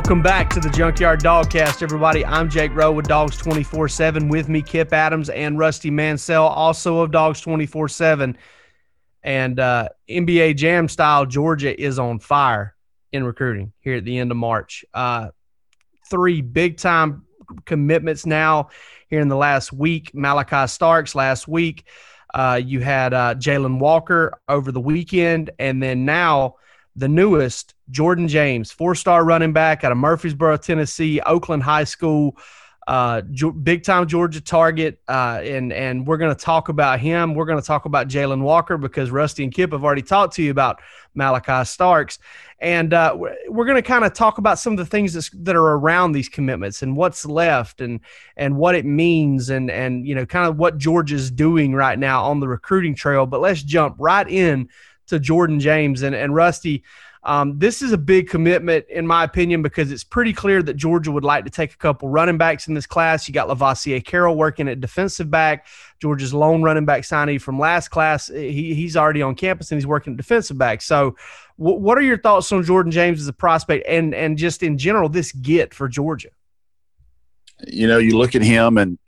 Welcome back to the Junkyard Dogcast, everybody. I'm Jake Rowe with Dogs 24 7. With me, Kip Adams and Rusty Mansell, also of Dogs 24 7. And uh, NBA Jam style, Georgia is on fire in recruiting here at the end of March. Uh, three big time commitments now here in the last week. Malachi Starks last week. Uh, you had uh, Jalon Walker over the weekend. And then now, the newest Jordan James, four star running back out of Murfreesboro, Tennessee, Oakland High School, uh, big time Georgia target. Uh, and, and we're going to talk about him. We're going to talk about Jalon Walker because Rusty and Kip have already talked to you about Malachi Starks. And uh, we're going to kind of talk about some of the things that's, that are around these commitments and what's left and, and what it means and, and, you know, kind of what Georgia's doing right now on the recruiting trail. But let's jump right in to Jordan James and, and Rusty. Um, this is a big commitment, in my opinion, because it's pretty clear that Georgia would like to take a couple running backs in this class. You got Lovasea Carroll working at defensive back. Georgia's lone running back signee from last class. He, he's already on campus and he's working at defensive back. So, w- what are your thoughts on Jordan James as a prospect and, and just in general, this get for Georgia? You know, you look at him and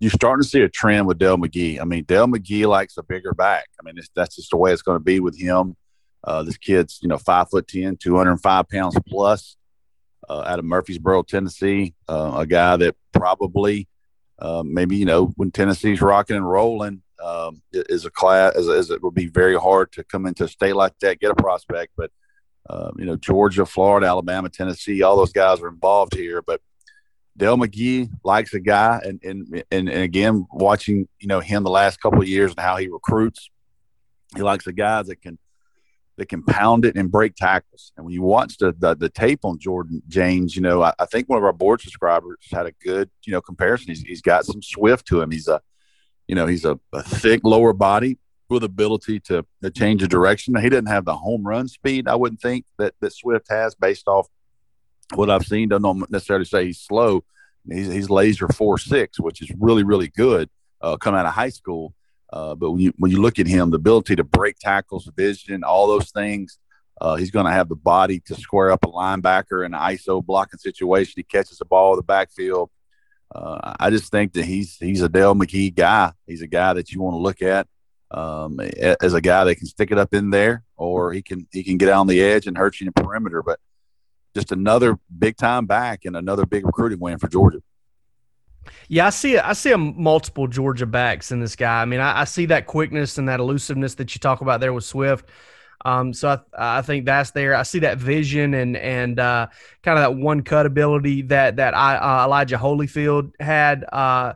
you're starting to see a trend with Dell McGee. I mean, Dell McGee likes a bigger back. I mean, that's just the way it's going to be with him. Uh, this kid's, you know, five foot 10, 205 pounds plus uh, out of Murfreesboro, Tennessee. Uh, a guy that probably, uh, maybe, you know, when Tennessee's rocking and rolling, um, is a class, as, it would be very hard to come into a state like that, get a prospect. But, um, you know, Georgia, Florida, Alabama, Tennessee, all those guys are involved here. But Dell McGee likes a guy, and, and and and again, watching you know him the last couple of years and how he recruits, he likes the guys that can that can pound it and break tackles. And when you watch the the, the tape on Jordan James, you know I, I, think one of our board subscribers had a good you know comparison. He's, he's got some swift to him. He's a you know he's a, a thick lower body with ability to, to change the direction. He doesn't have the home run speed. I wouldn't think that that Swift has based off what I've seen. Don't necessarily say he's slow. He's, he's laser four six, which is really really good uh, coming out of high school. Uh, but when you when you look at him, the ability to break tackles, vision, all those things, uh, he's going to have the body to square up a linebacker in an ISO blocking situation. He catches the ball in the backfield. Uh, I just think that he's he's a Dell McGee guy. He's a guy that you want to look at um, as a guy that can stick it up in there, or he can he can get out on the edge and hurt you in the perimeter. But just another big time back and another big recruiting win for Georgia. Yeah, I see. I see a multiple Georgia backs in this guy. I mean, I, I, see that quickness and that elusiveness that you talk about there with Swift. Um, so I, I think that's there. I see that vision and and uh, kind of that one cut ability that that I, uh, Elijah Holyfield had uh,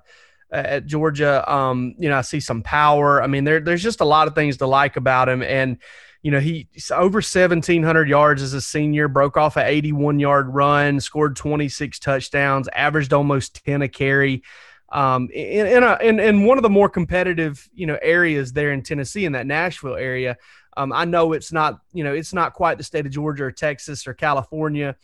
at Georgia. Um, you know, I see some power. I mean, there there's just a lot of things to like about him and you know, he's over 1,700 yards as a senior, broke off an 81 yard run, scored 26 touchdowns, averaged almost 10 a carry. um, in in, a, in in one of the more competitive you know areas there in Tennessee in that Nashville area. Um, I know it's not you know it's not quite the state of Georgia or Texas or California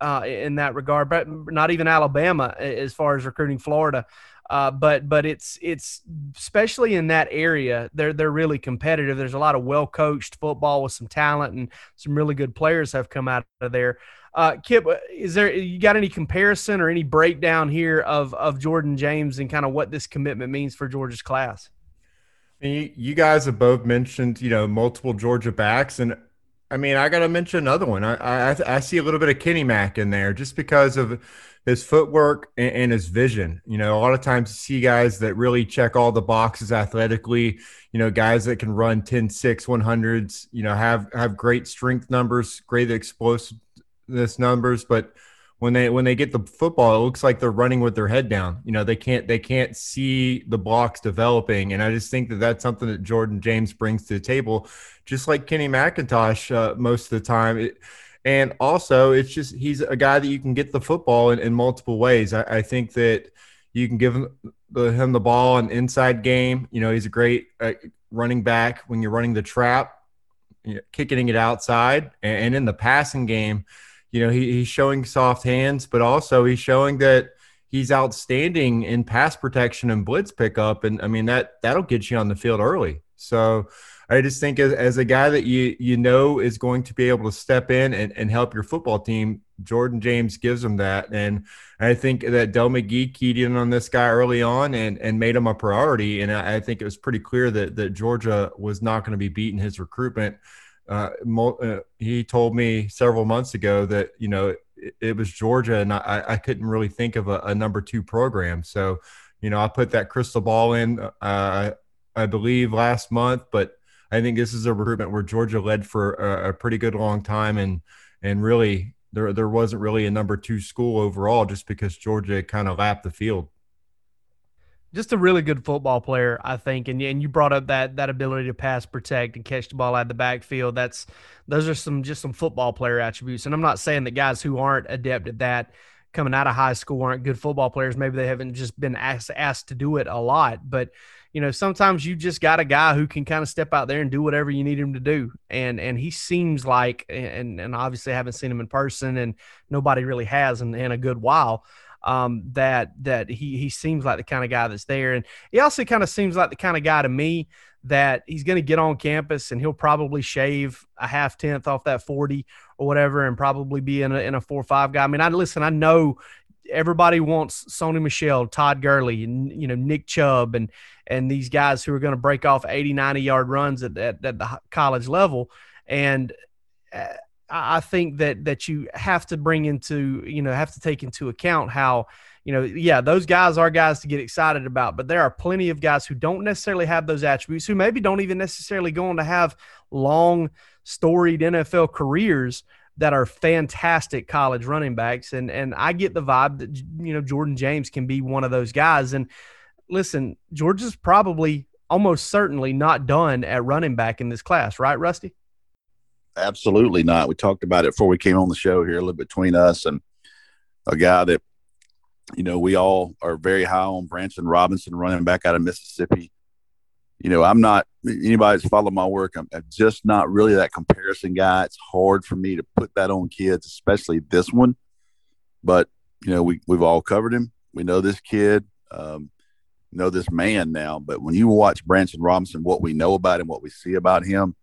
uh, in that regard, but not even Alabama as far as recruiting Florida. Uh, but but it's it's especially in that area they're they're really competitive. There's a lot of well coached football with some talent and some really good players have come out of there. Uh, Kip, uh, is there you got any comparison or any breakdown here of of Jordan James and kind of what this commitment means for Georgia's class? You guys have both mentioned, you know, multiple Georgia backs, and I mean, I got to mention another one. I, I, I see a little bit of Kenny Mack in there just because of his footwork and, and, his vision. You know, a lot of times you see guys that really check all the boxes athletically. You know, guys that can run 10, 6, 100s. You know, have have great strength numbers, great explosiveness numbers, but when they when they get the football, it looks like they're running with their head down. You know, they can't they can't see the blocks developing, and I just think that that's something that Jordan James brings to the table, just like Kenny McIntosh uh, most of the time. It, and also, it's just he's a guy that you can get the football in, in multiple ways. I, I think that you can give him the, him the ball an inside game. You know, he's a great uh, running back when you're running the trap, you know, kicking it outside, and, and in the passing game you know, he, he's showing soft hands, but also he's showing that he's outstanding in pass protection and blitz pickup. And I mean, that that'll get you on the field early. So I just think as, as a guy that you you know is going to be able to step in and, and help your football team, Jordan James gives him that. And I think that Dell McGee keyed in on this guy early on and, and made him a priority. And I, I think it was pretty clear that, that Georgia was not going to be beating his recruitment uh, uh, he told me several months ago that you know it, it was Georgia, and I, I, couldn't really think of a, a, number two program. So, you know, I put that crystal ball in, uh, I believe last month, but I think this is a recruitment where Georgia led for a, a pretty good long time, and and really there there wasn't really a number two school overall, just because Georgia kind of lapped the field just a really good football player, I think. And and you brought up that that ability to pass, protect, and catch the ball out the backfield. That's those are some just some football player attributes. And I'm not saying that guys who aren't adept at that coming out of high school aren't good football players. Maybe they haven't just been asked asked to do it a lot, but you know sometimes you just got a guy who can kind of step out there and do whatever you need him to do and and he seems like and and obviously I haven't seen him in person and nobody really has in, in a good while um, that that he he seems like the kind of guy that's there, and he also kind of seems like the kind of guy to me that he's going to get on campus and he'll probably shave a half tenth off that forty or whatever, and probably be in a in a four or five guy. I mean, I listen, I know everybody wants Sony Michel, Todd Gurley, and you know Nick Chubb, and and these guys who are going to break off 80, 90 yard runs at, at, at the college level, and. Uh, I think that that you have to bring into you know have to take into account how you know yeah those guys are guys to get excited about, but there are plenty of guys who don't necessarily have those attributes who maybe don't even necessarily go on to have long storied NFL careers that are fantastic college running backs and and I get the vibe that you know Jordan James can be one of those guys and listen Georgia's probably almost certainly not done at running back in this class right Rusty absolutely not. We talked about it before we came on the show here, a little between us and a guy that, you know, we all are very high on Branson Robinson running back out of Mississippi. You know, I'm not anybody that's followed my work. I'm, just not really that comparison guy. It's hard for me to put that on kids, especially this one. But you know, we we've all covered him. We know this kid, um, know this man now. But when you watch Branson Robinson, what we know about him, what we see about him,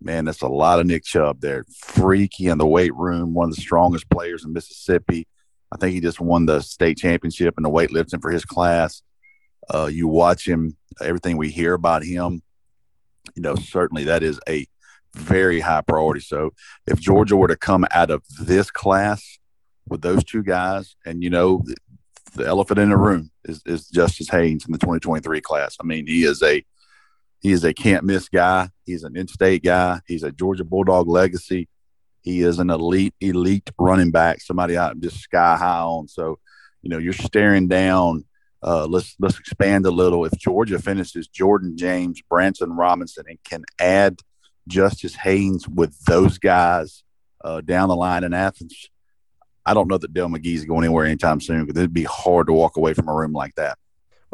man, that's a lot of Nick Chubb there. Freaky in the weight room, one of the strongest players in Mississippi. I think he just won the state championship in the weightlifting for his class. Uh, you watch him, everything we hear about him, you know, certainly that is a very high priority. So if Georgia were to come out of this class with those two guys, and you know, the, the elephant in the room is, is Justice Haynes in the 2023 class. I mean, he is a he is a can't miss guy. He's an in-state guy. He's a Georgia Bulldog legacy. He is an elite, elite running back. Somebody out just sky high on. So, you know, you're staring down. Uh, let's let's expand a little. If Georgia finishes Jordan James, Branson Robinson, and can add Justice Haynes with those guys uh, down the line in Athens, I don't know that Dell McGee is going anywhere anytime soon because it'd be hard to walk away from a room like that.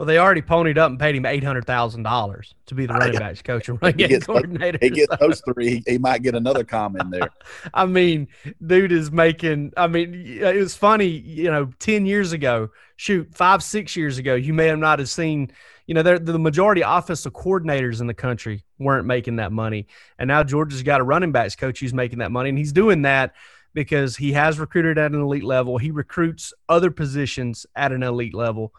Well, they already ponied up and paid him eight hundred thousand dollars to be the ah, running backs coach and running game coordinator. He gets those three. He might get another comment there. I mean, dude is making. I mean, it was funny. You know, ten years ago, shoot, five, six years ago, you may have not have seen. You know, the majority of offensive coordinators in the country weren't making that money, and now Georgia's got a running backs coach who's making that money, and he's doing that because he has recruited at an elite level. He recruits other positions at an elite level.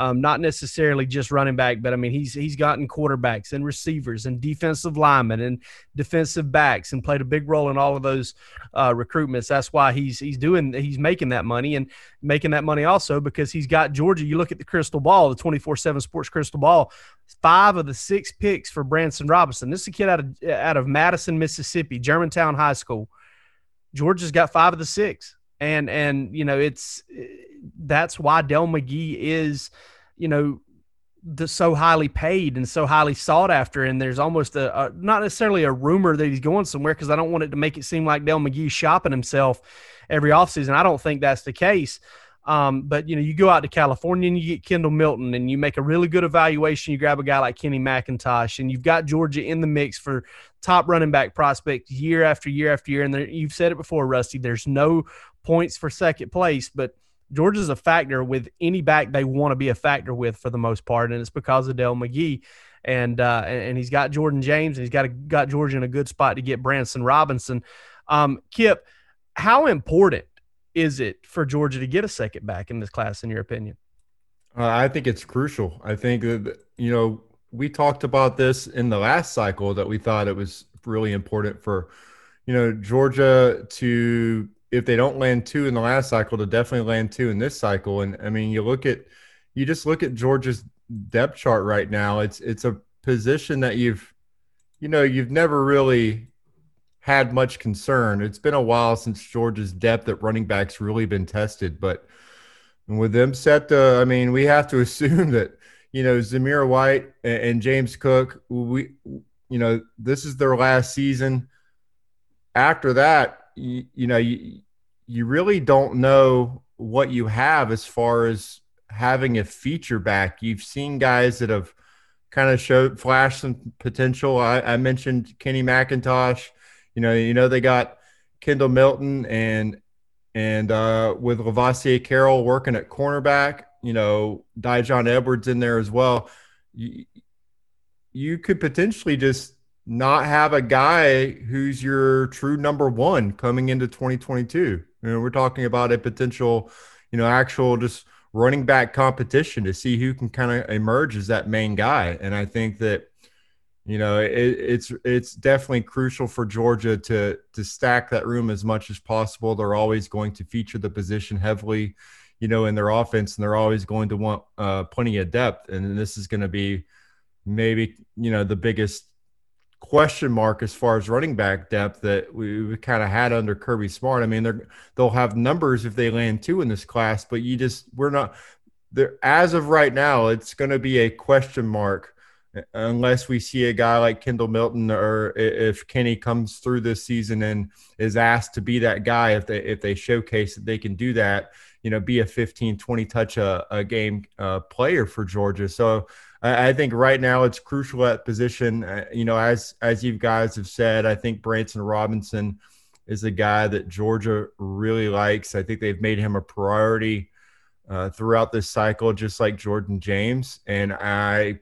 Um, not necessarily just running back, but I mean he's he's gotten quarterbacks and receivers and defensive linemen and defensive backs and played a big role in all of those uh, recruitments. That's why he's he's doing he's making that money and making that money also because he's got Georgia. You look at the crystal ball, the twenty four seven Sports crystal ball. Five of the six picks for Branson Robinson. This is a kid out of out of Madison, Mississippi, Germantown High School. Georgia's got five of the six, and and you know it's that's why Dell McGee is, you know, the, so highly paid and so highly sought after. And there's almost a, a not necessarily a rumor that he's going somewhere because I don't want it to make it seem like Dell McGee's shopping himself every offseason. I don't think that's the case. Um, but you know, you go out to California and you get Kendall Milton, and you make a really good evaluation. You grab a guy like Kenny McIntosh, and you've got Georgia in the mix for top running back prospect year after year after year. And there, you've said it before, Rusty. There's no points for second place, but Georgia's a factor with any back they want to be a factor with for the most part, and it's because of Dell McGee. And uh, and he's got Jordan James, and he's got a, got Georgia in a good spot to get Branson Robinson. Um, Kip, how important is it for Georgia to get a second back in this class, in your opinion? Uh, I think it's crucial. I think that you know we talked about this in the last cycle that we thought it was really important for you know Georgia to if they don't land two in the last cycle, to definitely land two in this cycle. And I mean, you look at you just look at Georgia's depth chart right now. It's it's a position that you've you know you've never really had much concern. It's been a while since Georgia's depth at running backs really been tested, but with them set to, I mean, we have to assume that you know Zamir White and James Cook, we you know this is their last season. After that, you, you know, you, you really don't know what you have as far as having a feature back. You've seen guys that have kind of showed flash some potential. I, I mentioned Kenny McIntosh. You know, you know they got Kendall Milton and and uh, with Lovasea Carroll working at cornerback. You know, Daijun Edwards in there as well. You, you could potentially just not have a guy who's your true number one coming into 2022. You know, we're talking about a potential, you know, actual just running back competition to see who can kind of emerge as that main guy. And I think that, you know, it, it's it's definitely crucial for Georgia to to stack that room as much as possible. They're always going to feature the position heavily, you know, in their offense, and they're always going to want uh, plenty of depth. And this is going to be maybe you know the biggest question mark as far as running back depth that we, we kind of had under Kirby Smart. I mean, they're they'll have numbers if they land two in this class, but you just we're not there as of right now. It's going to be a question mark unless we see a guy like Kendall Milton or if Kenny comes through this season and is asked to be that guy if they if they showcase that they can do that, you know, be a 15 20 touch a, a game uh, player for Georgia. So I, think right now it's crucial at position. Uh, you know, as as you guys have said, I think Branson Robinson is a guy that Georgia really likes. I think they've made him a priority uh, throughout this cycle, just like Jordan James. And I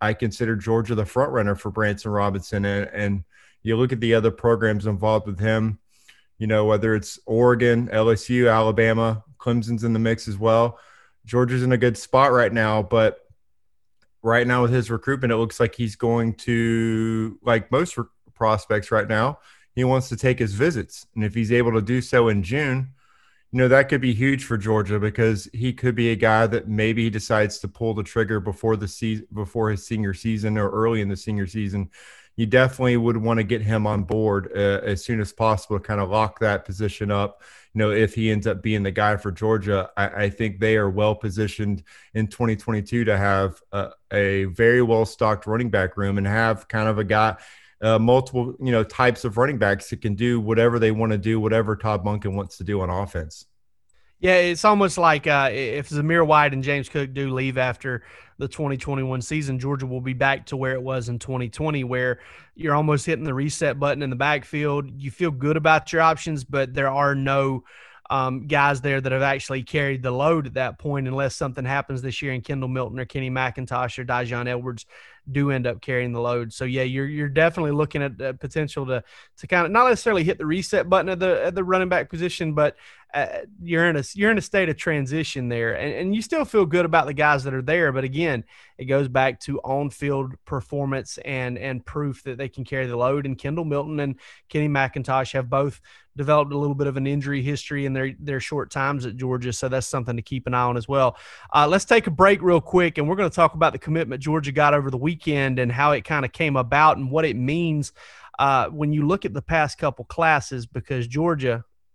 I consider Georgia the front runner for Branson Robinson. And, and you look at the other programs involved with him. You know, whether it's Oregon, LSU, Alabama, Clemson's in the mix as well. Georgia's in a good spot right now, but right now with his recruitment, it looks like he's going to, like most re- prospects right now, he wants to take his visits. And if he's able to do so in June, you know, that could be huge for Georgia because he could be a guy that maybe he decides to pull the trigger before the season, before his senior season or early in the senior season. You definitely would want to get him on board uh, as soon as possible, to kind of lock that position up you know, if he ends up being the guy for Georgia, I, I think they are well positioned in 2022 to have a, a very well stocked running back room and have kind of a guy. Uh, multiple, you know, types of running backs that can do whatever they want to do, whatever Todd Monken wants to do on offense. Yeah, it's almost like uh, if Zamir White and James Cook do leave after the 2021 season, Georgia will be back to where it was in 2020, where you're almost hitting the reset button in the backfield. You feel good about your options, but there are no um, guys there that have actually carried the load at that point, unless something happens this year and Kendall Milton or Kenny McIntosh or Daijun Edwards do end up carrying the load. So yeah, you're you're definitely looking at the potential to to kind of not necessarily hit the reset button at the at the running back position, but uh, you're in a you're in a state of transition there, and, and you still feel good about the guys that are there. But again, it goes back to on field performance and and proof that they can carry the load. And Kendall Milton and Kenny McIntosh have both developed a little bit of an injury history in their their short times at Georgia, so that's something to keep an eye on as well. Uh, let's take a break real quick, and we're going to talk about the commitment Georgia got over the weekend and how it kind of came about and what it means uh, when you look at the past couple classes, because Georgia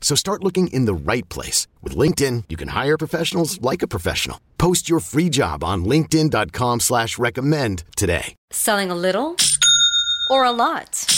So start looking in the right place. With LinkedIn, you can hire professionals like a professional. Post your free job on linkedin.com slash recommend today. Selling a little or a lot?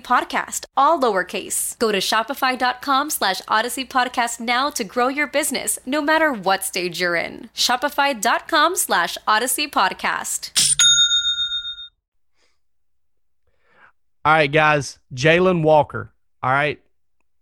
podcast, all lowercase. Go to shopify.com slash odyssey podcast now to grow your business, no matter what stage you're in. Shopify.com slash odyssey podcast. All right, guys. Jalon Walker. All right.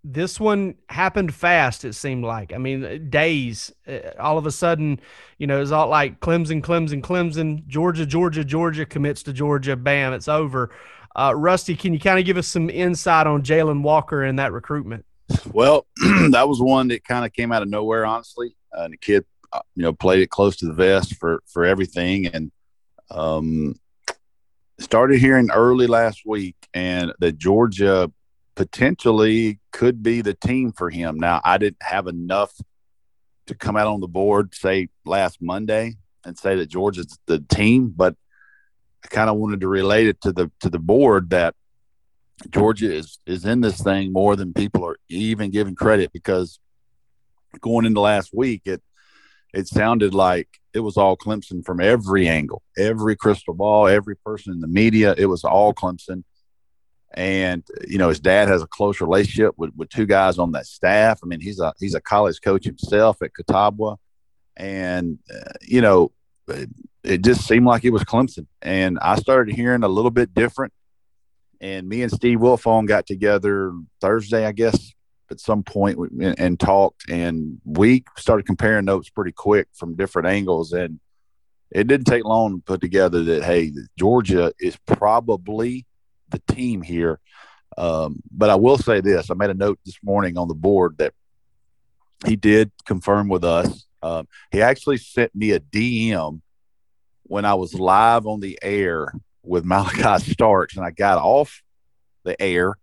This one happened fast, it seemed like. I mean, days. Uh, all of a sudden, you know, it's all like Clemson, Clemson, Clemson, Georgia, Georgia, Georgia commits to Georgia. Bam, it's over. Uh, Rusty, can you kind of give us some insight on Jalon Walker and that recruitment? Well, that was one that kind of came out of nowhere, honestly. Uh, and the kid, uh, you know, played it close to the vest for for everything, and um, started hearing early last week, and that Georgia potentially could be the team for him. Now, I didn't have enough to come out on the board, say last Monday, and say that Georgia's the team, but I kind of wanted to relate it to the to the board that Georgia is is in this thing more than people are even giving credit because going into last week it it sounded like it was all Clemson from every angle, every crystal ball, every person in the media. It was all Clemson. And you know, his dad has a close relationship with, with two guys on that staff. I mean, he's a he's a college coach himself at Catawba, and uh, you know, it, just seemed like it was Clemson. And I started hearing a little bit different. And me and Steve Wiltfong got together Thursday, I guess, at some point and, and talked. And we started comparing notes pretty quick from different angles. And it didn't take long to put together that hey, Georgia is probably the team here. Um, but I will say this: I made a note this morning on the board that he did confirm with us. Um, he actually sent me a DM when I was live on the air with Malachi Starks, and I got off the air,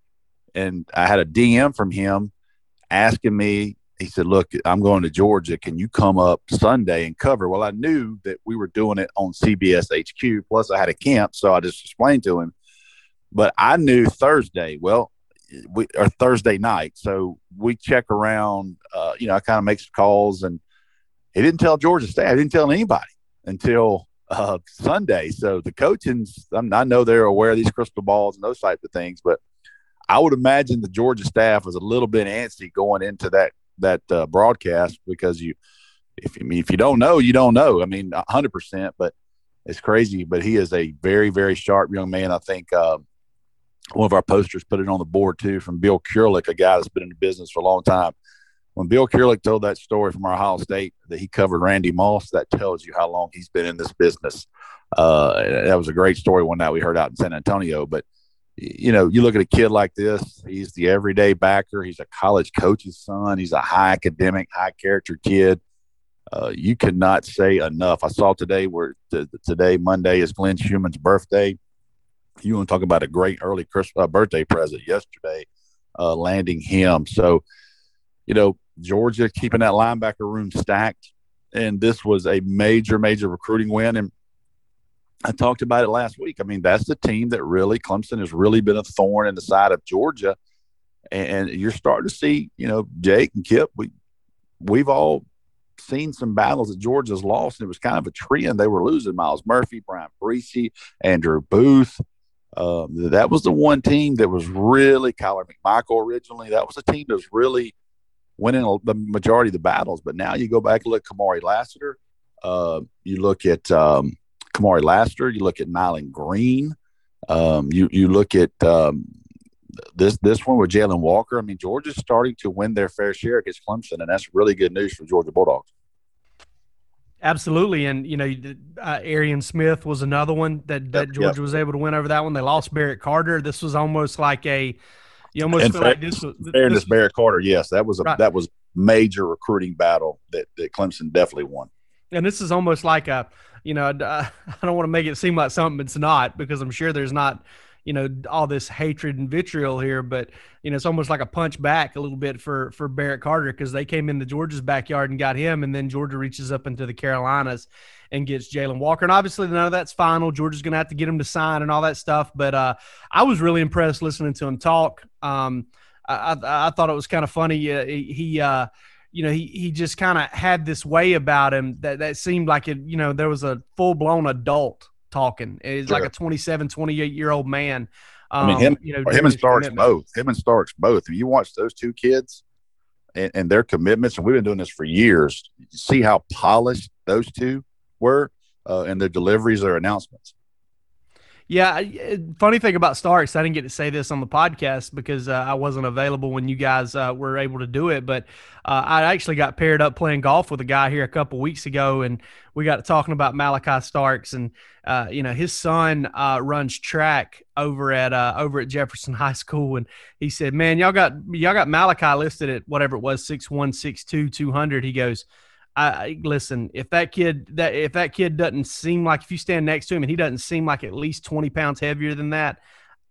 and I had a DM from him asking me. He said, "Look, I'm going to Georgia. Can you come up Sunday and cover?" Well, I knew that we were doing it on CBS HQ. Plus, I had a camp, so I just explained to him. But I knew Thursday. Well, we or Thursday night. So we check around. Uh, you know, I kind of make some calls, and he didn't tell Georgia State. I didn't tell anybody until uh, Sunday. So the coachings, I know they're aware of these crystal balls and those type of things, but I would imagine the Georgia staff was a little bit antsy going into that that uh, broadcast because you, if if you don't know, you don't know. I mean, hundred percent. But it's crazy. But he is a very very sharp young man. I think. Uh, one of our posters put it on the board too from Bill Kurelic, a guy that's been in the business for a long time. When Bill Kurelic told that story from Ohio State that he covered Randy Moss, that tells you how long he's been in this business. Uh, that was a great story one night we heard out in San Antonio. But you know, you look at a kid like this, he's the everyday backer. He's a college coach's son. He's a high academic, high character kid. Uh, you cannot say enough. I saw today where t- today, Monday, is Glenn Schumann's birthday you want to talk about a great early Christmas, uh, birthday present yesterday, uh, landing him. So, you know, Georgia keeping that linebacker room stacked, and this was a major, major recruiting win. And I talked about it last week. I mean, that's the team that really Clemson has really been a thorn in the side of Georgia, and, you're starting to see, you know, Jake and Kip. We we've all seen some battles that Georgia's lost, and it was kind of a trend. They were losing Myles Murphy, Bryan Bresee, Andrew Booth. Um, that was the one team that was really Kyler McMichael originally. That was a team that was really winning the majority of the battles. But now you go back and look at Kamari Lassiter. Uh, you look at um, Kamari Lassiter. You look at Nyland Green. Um, you you look at um, this this one with Jalon Walker. I mean, Georgia's starting to win their fair share against Clemson, and that's really good news for Georgia Bulldogs. Absolutely, and you know, uh, Arian Smith was another one that that yep, Georgia yep. was able to win over that one. They lost Barrett Carter. This was almost like a you almost and feel fair, like this was fairness. This, Barrett Carter, yes, that was a right. that was major recruiting battle that that Clemson definitely won. And this is almost like a you know I don't want to make it seem like something it's not because I'm sure there's not you know all this hatred and vitriol here, but you know it's almost like a punch back a little bit for for Barrett Carter because they came into Georgia's backyard and got him, and then Georgia reaches up into the Carolinas and gets Jalon Walker. And obviously none of that's final. Georgia's going to have to get him to sign and all that stuff. But uh, I was really impressed listening to him talk. Um, I, I, I, thought it was kind of funny. Uh, he, uh, you know, he, he just kind of had this way about him that, that seemed like it, you know, there was a full blown adult talking. He's sure. like a 27, 28 year old man. Um, I mean, him, um, you know, him and Starks both. Him and Starks both. If you watch those two kids and, and, their commitments, and we've been doing this for years, see how polished those two were uh, and their deliveries, their announcements. Yeah, funny thing about Starks, I didn't get to say this on the podcast because uh, I wasn't available when you guys uh, were able to do it. But uh, I actually got paired up playing golf with a guy here a couple weeks ago, and we got talking about Malachi Starks, and uh, you know his son uh, runs track over at uh, over at Jefferson High School, and he said, "Man, y'all got y'all got Malachi listed at whatever it was, six one, six two, two hundred." He goes I listen. If that kid that if that kid doesn't seem like if you stand next to him and he doesn't seem like at least twenty pounds heavier than that,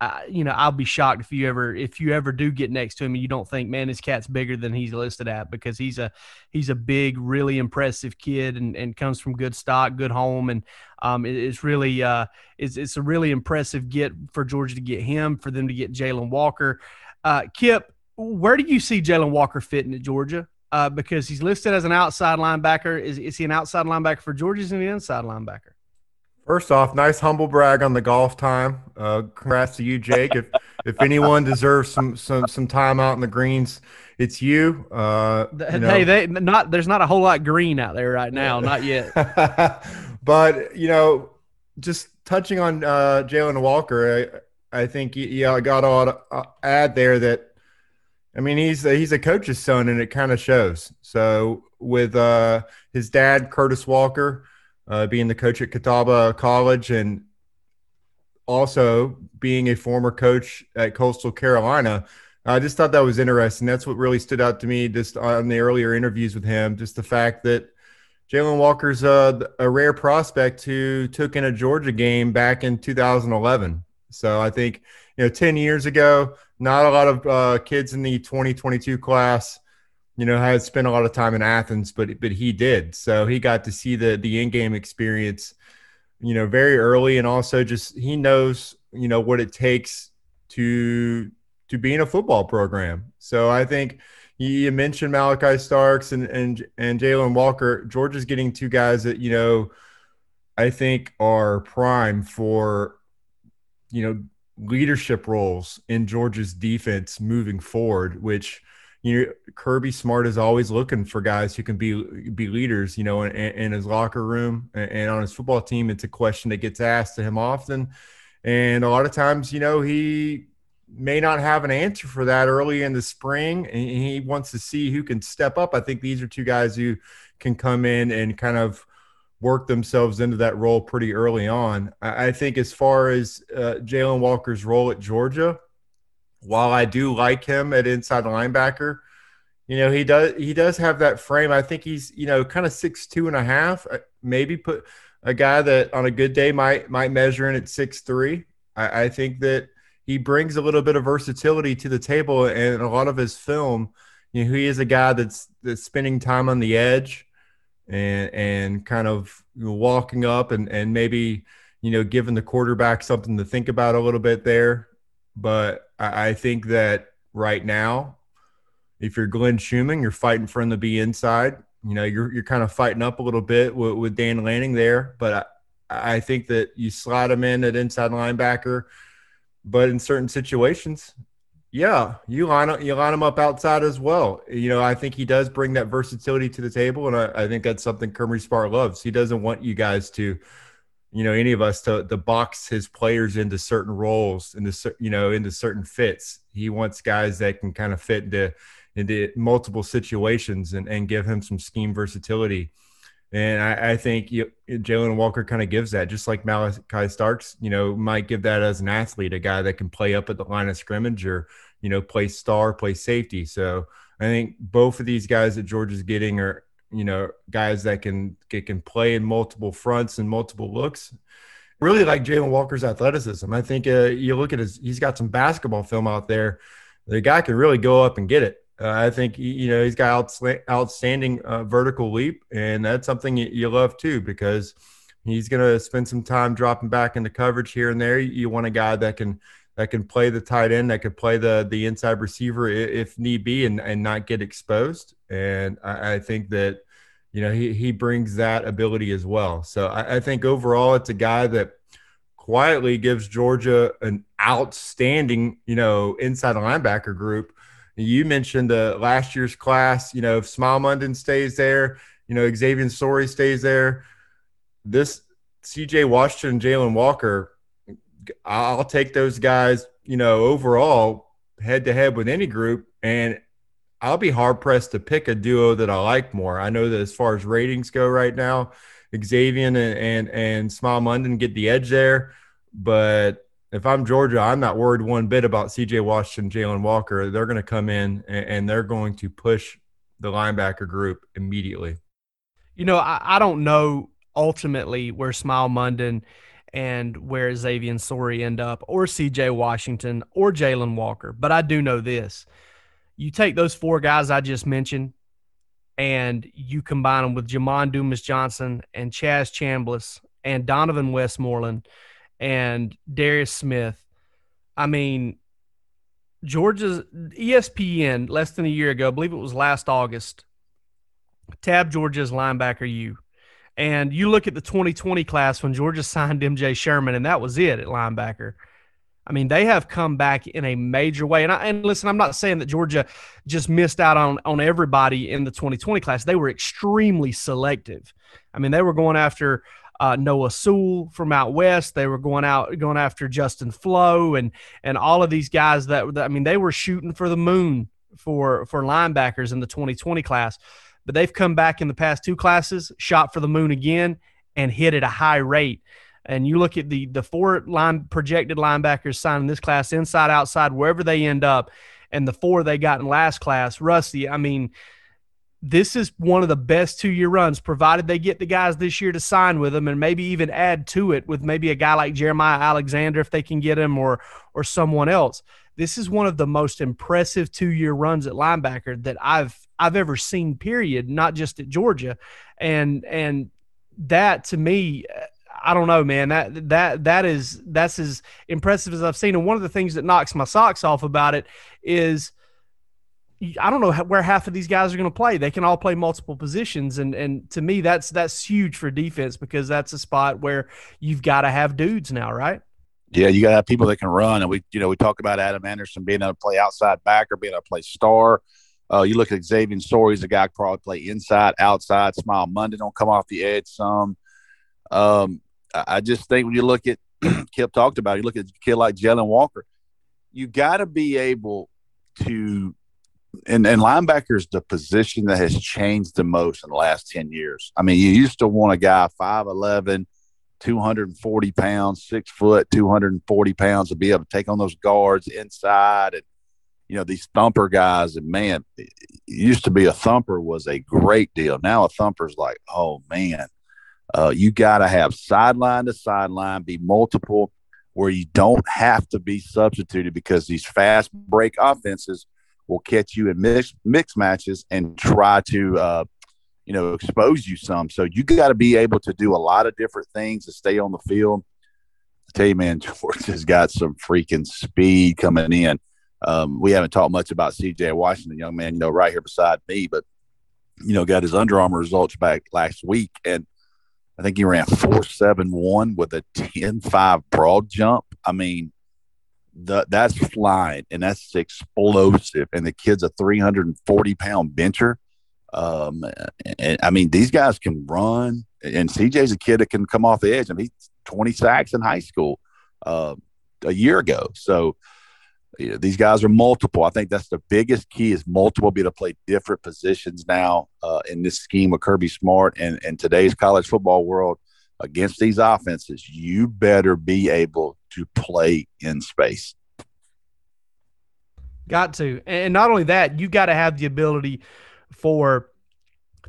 uh, you know I'll be shocked if you ever if you ever do get next to him and you don't think man this cat's bigger than he's listed at because he's a he's a big really impressive kid and, and comes from good stock good home and um it, it's really uh it's it's a really impressive get for Georgia to get him for them to get Jalon Walker, uh Kip where do you see Jalon Walker fitting at Georgia? Uh, because he's listed as an outside linebacker. Is, is he an outside linebacker for Georgia? Is he an inside linebacker? First off, nice humble brag on the golf time. Uh, congrats to you, Jake. if if anyone deserves some some some time out in the greens, it's you. Uh, you know. Hey, they not there's not a whole lot green out there right now, not yet. but you know, just touching on uh, Jalon Walker, I, I think yeah, I got to uh, add there that I mean, he's a, he's a coach's son, and it kind of shows. So with uh, his dad, Curtis Walker, uh, being the coach at Catawba College, and also being a former coach at Coastal Carolina, I just thought that was interesting. That's what really stood out to me just on the earlier interviews with him. Just the fact that Jalon Walker's a, a rare prospect who took in a Georgia game back in 2011. So I think you know, 10 years ago, not a lot of uh, kids in the 2022 class, you know, had spent a lot of time in Athens, but but he did. So he got to see the the in-game experience, you know, very early, and also just he knows, you know, what it takes to to being a football program. So I think you mentioned Malachi Starks and and and Jalon Walker. Georgia's getting two guys that you know I think are prime for you know leadership roles in Georgia's defense moving forward, which you know Kirby Smart is always looking for guys who can be be leaders, you know, in, in his locker room and on his football team. It's a question that gets asked to him often, and a lot of times, you know, he may not have an answer for that early in the spring, and he wants to see who can step up. I think these are two guys who can come in and kind of work themselves into that role pretty early on. I, think as far as uh, Jalon Walker's role at Georgia, while I do like him at inside linebacker, you know he does he does have that frame. I think he's you know kind of six two and a half. Uh, maybe put a guy that on a good day might might measure in at six three. I, I think that he brings a little bit of versatility to the table, and a lot of his film, you know, he is a guy that's that's spending time on the edge, and and kind of walking up and and maybe you know giving the quarterback something to think about a little bit there. But I, I think that right now, if you're Glenn Schumann, you're fighting for him to be inside. You know, you're you're kind of fighting up a little bit with, with Dan Lanning there, but I, I think that you slide him in at inside linebacker but in certain situations, yeah, you line up, you line him up outside as well. You know, I think he does bring that versatility to the table, and I, I think that's something Kirby Smart loves. He doesn't want you guys to, you know, any of us to to box his players into certain roles, into you know, into certain fits. He wants guys that can kind of fit into into multiple situations and and give him some scheme versatility. And I, I think you, Jalon Walker kind of gives that, just like Malachi Starks, you know, might give that as an athlete, a guy that can play up at the line of scrimmage or, you know, play star, play safety. So I think both of these guys that Georgia's getting are, you know, guys that can can play in multiple fronts and multiple looks. Really like Jalon Walker's athleticism. I think uh, you look at his, he's got some basketball film out there. The guy can really go up and get it. Uh, I think you know he's got outstanding uh, vertical leap, and that's something you, love too because he's going to spend some time dropping back into coverage here and there. You want a guy that can that can play the tight end, that could play the the inside receiver if need be, and and not get exposed. And I, I think that you know he he brings that ability as well. So I, I think overall, it's a guy that quietly gives Georgia an outstanding you know inside linebacker group you mentioned the last year's class. You know, if Smael Mondon stays there, you know, Xavier Sorey stays there. This CJ Washington, Jalon Walker, I'll take those guys, you know, overall head to head with any group. And I'll be hard pressed to pick a duo that I like more. I know that as far as ratings go right now, Xavier and and, and Smael Mondon get the edge there. But if I'm Georgia, I'm not worried one bit about CJ Washington, Jalon Walker. They're going to come in and, and, they're going to push the linebacker group immediately. You know, I, I don't know ultimately where Smael Mondon and where Xavier Sorey end up, or CJ Washington, or Jalon Walker, but I do know this. You take those four guys I just mentioned, and you combine them with Jamon Dumas Johnson and Chaz Chambliss and Donovan Westmoreland – and Darius Smith. I mean, Georgia's ESPN less than a year ago, I believe it was last August, tabbed Georgia's linebacker U. And you look at the 2020 class when Georgia signed MJ Sherman, and that was it at linebacker. I mean, they have come back in a major way. And, I, and listen, I'm not saying that Georgia just missed out on, on everybody in the 2020 class. They were extremely selective. I mean, they were going after uh, Noah Sewell from out west. They were going out going after Justin Flowe and and all of these guys that, that I mean they were shooting for the moon for for linebackers in the 2020 class. But they've come back in the past two classes, shot for the moon again, and hit at a high rate. And you look at the the four line projected linebackers signed in this class, inside, outside, wherever they end up, and the four they got in last class. Rusty, I mean, this is one of the best two year runs, provided they get the guys this year to sign with them and maybe even add to it with maybe a guy like Jeremiah Alexander if they can get him or or someone else. This is one of the most impressive two year runs at linebacker that I've I've ever seen. Period, not just at Georgia, and and that to me, I don't know, man. That that that is that's as impressive as I've seen. And one of the things that knocks my socks off about it is I don't know where half of these guys are going to play. They can all play multiple positions, and and to me, that's that's huge for defense because that's a spot where you've got to have dudes now, right? Yeah, you got to have people that can run, and we you know we talk about Adam Anderson being able to play outside backer, being able to play star. Uh, you look at Xavier Sorey, he's a guy probably play inside, outside. Smael Mondon don't come off the edge some. Um, I just think when you look at Kip talked about, it, you look at a kid like Jalon Walker, you got to be able to and, and linebacker is the position that has changed the most in the last 10 years. I mean, you used to want a guy 5'11, 240 pounds, six foot, 240 pounds to be able to take on those guards inside and, you know, these thumper guys. And man, used to be a thumper was a great deal. Now a thumper's like, oh man, uh, you got to have sideline to sideline, be multiple where you don't have to be substituted because these fast break offenses will catch you in mix, mix matches and try to, uh, you know, expose you some. So you got to be able to do a lot of different things to stay on the field. I tell you, man, George has got some freaking speed coming in. Um, we haven't talked much about CJ Washington, young man, you know, right here beside me, but you know, got his Under Armour results back last week, and I think he ran four seven one with a 10-5 broad jump. I mean, the, that's flying and that's explosive. And the kid's a 340 pound bencher. Um, and I mean, these guys can run. And CJ's a kid that can come off the edge. I mean, he's 20 sacks in high school uh, a year ago. So you know, these guys are multiple. I think that's the biggest key is multiple, be able to play different positions now uh, in this scheme of Kirby Smart and, and today's college football world against these offenses. You better be able to play in space. Got to. And not only that, you got to have the ability for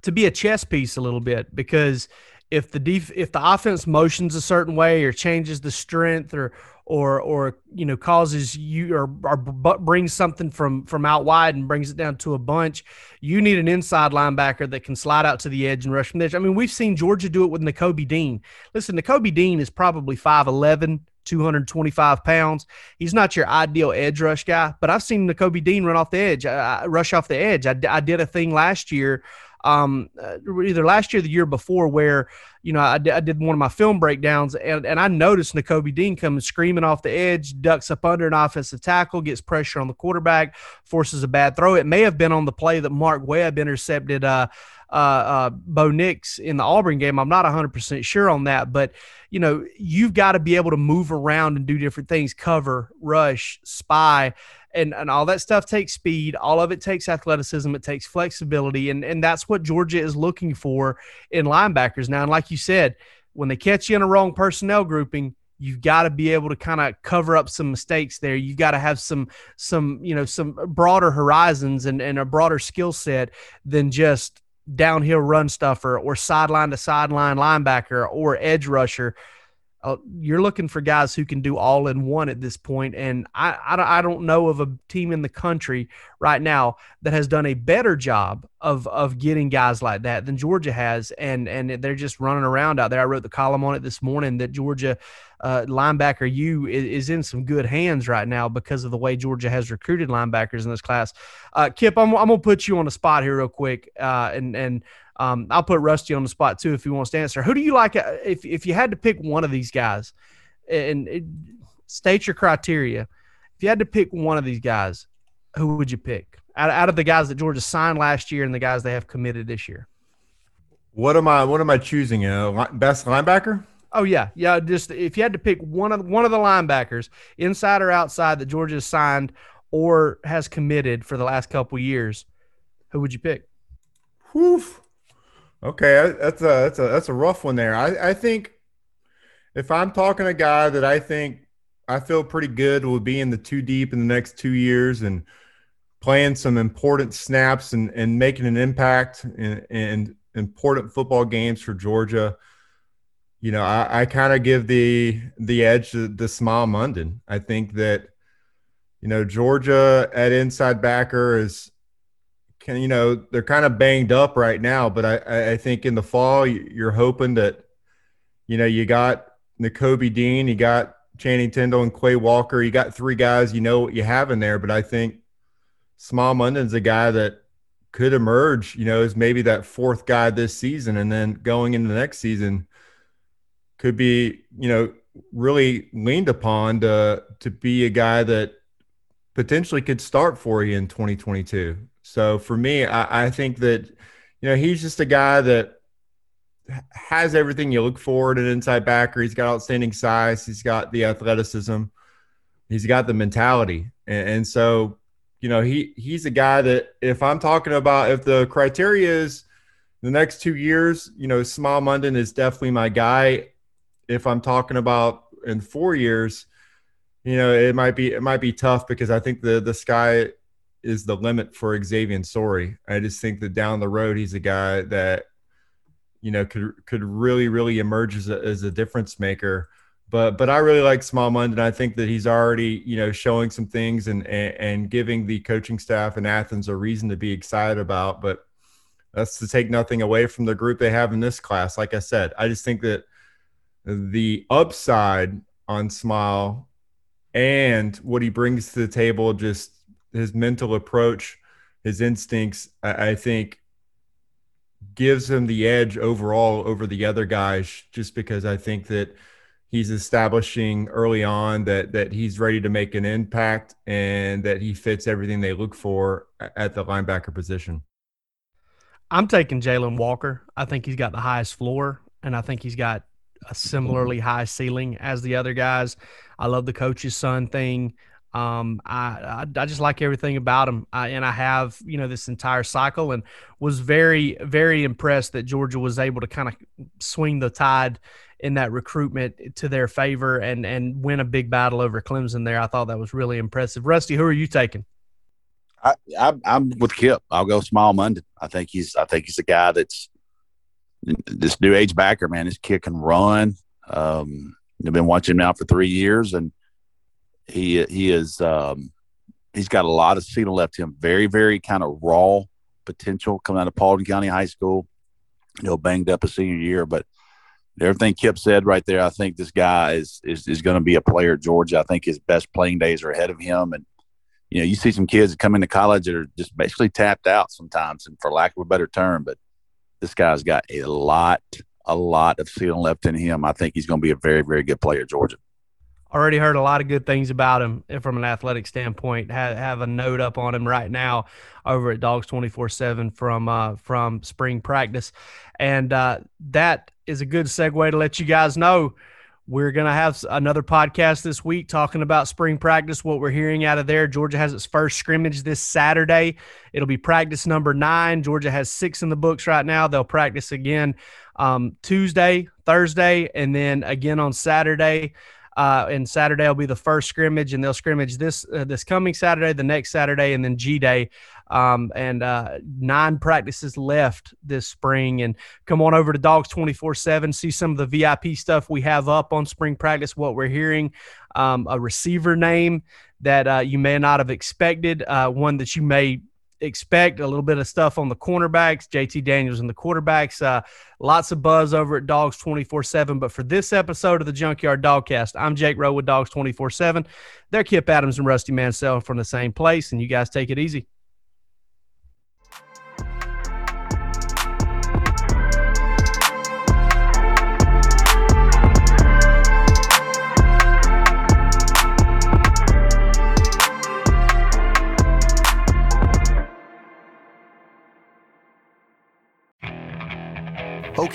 to be a chess piece a little bit because if the def- if the offense motions a certain way or changes the strength or or or you know causes you or, or brings something from from out wide and brings it down to a bunch you need an inside linebacker that can slide out to the edge and rush from there i mean we've seen georgia do it with nakobe dean listen nakobe dean is probably 5'11 225 pounds. He's not your ideal edge rush guy, but I've seen Nakobe Dean run off the edge, uh, rush off the edge. I, I did a thing last year, um, uh, either last year or the year before, where you know I, I did one of my film breakdowns, and, and I noticed Nakobe Dean coming screaming off the edge, ducks up under an offensive tackle, gets pressure on the quarterback, forces a bad throw. It may have been on the play that Mark Webb intercepted. Uh, uh, uh, Bo Nix in the Auburn game. I'm not 100% sure on that, but you know, you've got to be able to move around and do different things, cover, rush, spy, and, and all that stuff takes speed. All of it takes athleticism. It takes flexibility. And, and that's what Georgia is looking for in linebackers. Now, and like you said, when they catch you in a wrong personnel grouping, you've got to be able to kind of cover up some mistakes there you've got to have some some you know some broader horizons and, and a broader skill set than just downhill run stuffer or sideline to sideline linebacker or edge rusher. Uh, you're looking for guys who can do all in one at this point, and I, I, I don't know of a team in the country right now that has done a better job of of getting guys like that than Georgia has, and and they're just running around out there. I wrote the column on it this morning that Georgia uh, linebacker U is, is, in some good hands right now because of the way Georgia has recruited linebackers in this class. Uh, Kip, I'm, I'm gonna put you on the spot here real quick, uh, and and um, I'll put Rusty on the spot too if he wants to answer. Who do you like uh, if if you had to pick one of these guys, and, and state your criteria? If you had to pick one of these guys, who would you pick out, out of the guys that Georgia signed last year and the guys they have committed this year? What am I? What am I choosing? Uh, best linebacker? Oh yeah, yeah. Just if you had to pick one of one of the linebackers, inside or outside, that Georgia has signed or has committed for the last couple years, who would you pick? Whew. Okay, that's a that's a that's a rough one there. I I think if I'm talking a guy that I think I feel pretty good will be in the two deep in the next two years and playing some important snaps and and making an impact in, in important football games for Georgia you know, I, I kind of give the the edge to the Smael Mondon. I think that, you know, Georgia at inside backer is can you know they're kind of banged up right now, but I I think in the fall you're hoping that you know, you got Nakobe Dean, you got Channing Tindall and Quay Walker. You got three guys, you know what you have in there, but I think Smael Mondon's a guy that could emerge, you know, as maybe that fourth guy this season. And then going into the next season could be, you know, really leaned upon to to be a guy that potentially could start for you in 2022. So for me, I, I think that, you know, he's just a guy that has everything you look for in an inside backer. He's got outstanding size. He's got the athleticism. He's got the mentality. And, and, so, you know, he he's a guy that if I'm talking about if the criteria is the next two years, you know, Smael Mondon is definitely my guy. If I'm talking about in four years, you know, it might be it might be tough because I think the the sky is the limit for Xavier Sorey. I just think that down the road he's a guy that you know, could could really really emerge as a, as a difference maker. But but I really like Smael Mondon. I think that he's already you know showing some things and, and and giving the coaching staff in Athens a reason to be excited about. But that's to take nothing away from the group they have in this class. Like I said, I just think that the upside on Smael and what he brings to the table, just his mental approach, his instincts, I, I think gives him the edge overall over the other guys just because I think that he's establishing early on that that he's ready to make an impact and that he fits everything they look for at the linebacker position. I'm taking Jalon Walker. I think he's got the highest floor, and I think he's got a similarly high ceiling as the other guys. I love the coach's son thing. Um, I, I, I just like everything about him, I, and I have you know this entire cycle, and was very very impressed that Georgia was able to kind of swing the tide in that recruitment to their favor and and win a big battle over Clemson. There, I thought that was really impressive. Rusty, who are you taking? I, I am with Kip. I'll go Smael Mondon. I think he's I think he's a guy that's this new age backer man. This kid can run. Um, I've been watching him now for three years, and he he is um, he's got a lot of ceiling left him. Very very kind of raw potential coming out of Paulding County High School. You know, banged up a senior year, but everything Kip said right there, I think this guy is is, is going to be a player at Georgia. I think his best playing days are ahead of him, and you know, you see some kids that come into college that are just basically tapped out sometimes, and for lack of a better term, but this guy's got a lot, a lot of ceiling left in him. I think he's going to be a very, very good player at Georgia already heard a lot of good things about him from an athletic standpoint. Have, have a note up on him right now over at Dogs twenty four seven from uh, from spring practice, and uh, that is a good segue to let you guys know we're going to have another podcast this week talking about spring practice, what we're hearing out of there. Georgia has its first scrimmage this Saturday. It'll be practice number nine. Georgia has six in the books right now. They'll practice again um, Tuesday, Thursday, and then again on Saturday. Uh, and Saturday will be the first scrimmage, and they'll scrimmage this uh, this coming Saturday, the next Saturday, and then G Day. Um, and uh, nine practices left this spring. And come on over to Dogs 24 7, see some of the VIP stuff we have up on spring practice, what we're hearing, um, a receiver name that uh, you may not have expected, uh, one that you may expect a little bit of stuff on the cornerbacks, JT Daniels and the quarterbacks. Uh, lots of buzz over at Dogs 24 7. But for this episode of the Junkyard Dogcast, I'm Jake Rowe with Dogs 24 7. They're Kip Adams and Rusty Mansell from the same place, and you guys take it easy.